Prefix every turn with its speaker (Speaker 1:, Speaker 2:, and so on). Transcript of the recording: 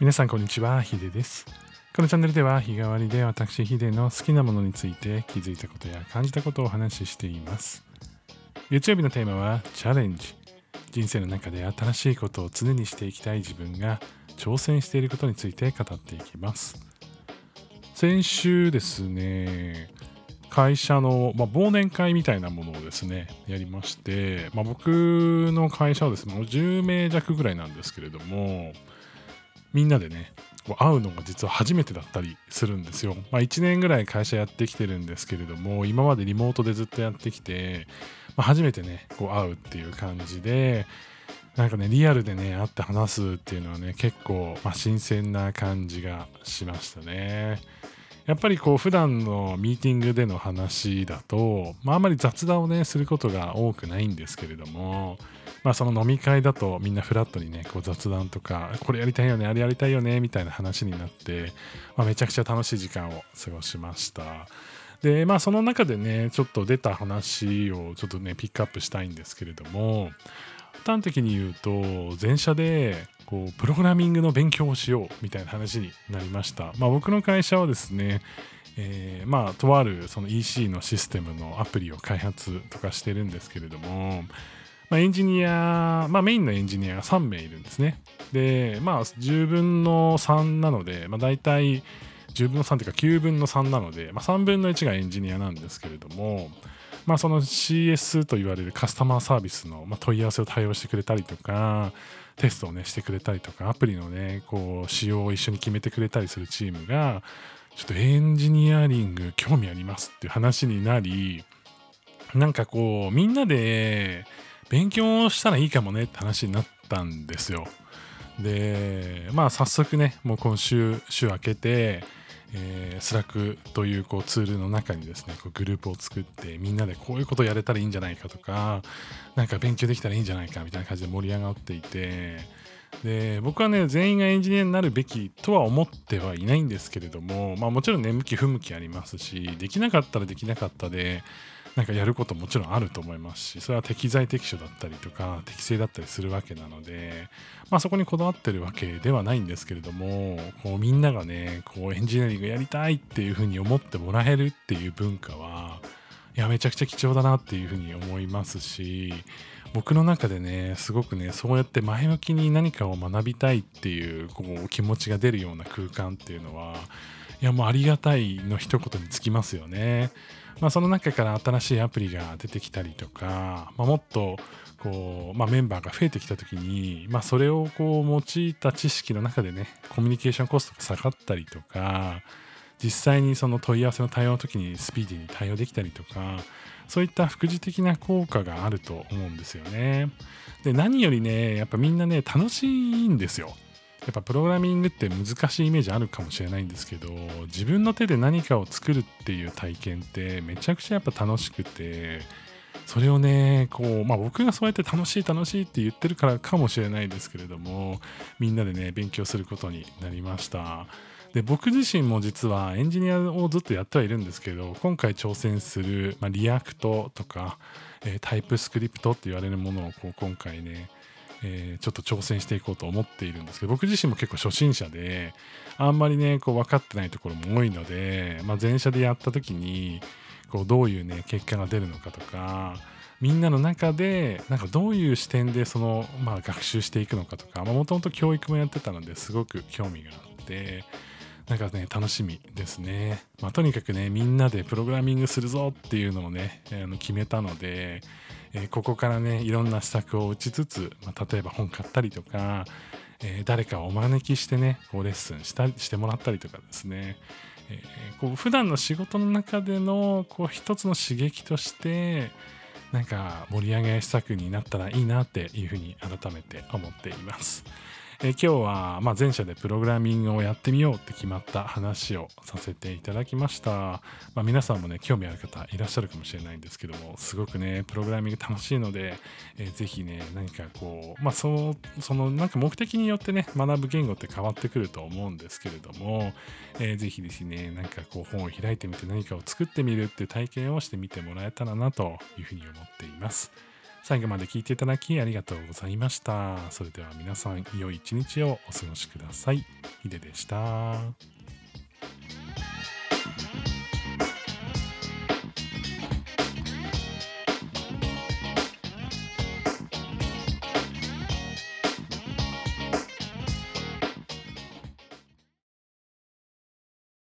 Speaker 1: 皆さんこんにちは、ヒデです。このチャンネルでは日替わりで私ヒデの好きなものについて気づいたことや感じたことをお話ししています。月曜日のテーマはチャレンジ。人生の中で新しいことを常にしていきたい自分が挑戦していることについて語っていきます。先週ですね、会社の、まあ、忘年会みたいなものをですね、やりまして、まあ、僕の会社はですね、もう10名弱ぐらいなんですけれども、みんなでね、会うのが実は初めてだったりするんですよ。まあ、1年ぐらい会社やってきてるんですけれども、今までリモートでずっとやってきて、まあ、初めてね、こう会うっていう感じで、なんかね、リアルでね、会って話すっていうのはね、結構、まあ、新鮮な感じがしましたね。やっぱりこう普段のミーティングでの話だと、まあ、あまり雑談をねすることが多くないんですけれども、まあ、その飲み会だとみんなフラットにねこう雑談とかこれやりたいよねあれやりたいよねみたいな話になって、まあ、めちゃくちゃ楽しい時間を過ごしました。でまあその中でねちょっと出た話をちょっとねピックアップしたいんですけれども端的に言うと前者でこうプログラミングの勉強をしようみたいな話になりました。まあ、僕の会社はですね、えーまあとあるその EC のシステムのアプリを開発とかしてるんですけれども、まあ、エンジニア、まあ、メインのエンジニアが3名いるんですね。で、まあ10分の3なので、まあ、大体10分の3というか9分の3なので、まあ、3分の1がエンジニアなんですけれども、まあ、その CS と言われるカスタマーサービスの、ま、問い合わせを対応してくれたりとか、テストをね、してくれたりとか、アプリのね、こう、仕様を一緒に決めてくれたりするチームが、ちょっとエンジニアリング興味ありますっていう話になり、なんかこう、みんなで勉強したらいいかもねって話になったんですよ。で、まあ早速ね、もう今週、週明けて、えー、 Slack というこうツールの中にですねこうグループを作ってみんなでこういうことやれたらいいんじゃないかとかなんか勉強できたらいいんじゃないかみたいな感じで盛り上がっていてで僕はね全員がエンジニアになるべきとは思ってはいないんですけれども、まあ、もちろんね向き不向きありますしできなかったらできなかったでなんかやることもちろんあると思いますしそれは適材適所だったりとか適正だったりするわけなので、まあ、そこにこだわってるわけではないんですけれどもこうみんながねこうエンジニアリングやりたいっていうふうに思ってもらえるっていう文化はいやめちゃくちゃ貴重だなっていうふうに思いますし僕の中でねすごくねそうやって前向きに何かを学びたいっていうこう気持ちが出るような空間っていうのはいやもうありがたいの一言につきますよね。まあ、その中から新しいアプリが出てきたりとか、まあ、もっとこう、まあ、メンバーが増えてきた時に、まあ、それをこう用いた知識の中でねコミュニケーションコストが下がったりとか実際にその問い合わせの対応の時にスピーディーに対応できたりとかそういった副次的な効果があると思うんですよね。で何よりねやっぱみんなね楽しいんですよ。やっぱプログラミングって難しいイメージあるかもしれないんですけど自分の手で何かを作るっていう体験ってめちゃくちゃやっぱ楽しくてそれをねこうまあ僕がそうやって楽しい楽しいって言ってるからかもしれないですけれどもみんなでね勉強することになりました。で僕自身も実はエンジニアをずっとやってはいるんですけど今回挑戦する、まあ、 React とか、えー、 TypeScript って言われるものをこう今回ねえー、ちょっと挑戦していこうと思っているんですけど僕自身も結構初心者であんまりねこう分かってないところも多いので、まあ、前者でやった時にこうどういうね結果が出るのかとかみんなの中でなんかどういう視点でその、まあ、学習していくのかとかもともと教育もやってたのですごく興味があってなんかね楽しみですね、まあ、とにかくねみんなでプログラミングするぞっていうのをねあの決めたのでえー、ここからねいろんな施策を打ちつつ、まあ、例えば本買ったりとか、えー、誰かをお招きしてねこうレッスンしたしてもらったりとかですね、えー、こう普段の仕事の中でのこう一つの刺激としてなんか盛り上げ施策になったらいいなっていうふうに改めて思っています。えー、今日は、まあ、前者でプログラミングをやってみようって決まった話をさせていただきました。まあ、皆さんもね、興味ある方いらっしゃるかもしれないんですけども、すごくね、プログラミング楽しいので、えー、ぜひね、何かこう、まあ、そその、なんか目的によってね、学ぶ言語って変わってくると思うんですけれども、えー、ぜひですね、なんかこう、本を開いてみて何かを作ってみるっていう体験をしてみてもらえたらなというふうに思っています。最後まで聞いていただきありがとうございました。それでは皆さん、良い一日をお過ごしください。ヒデでした。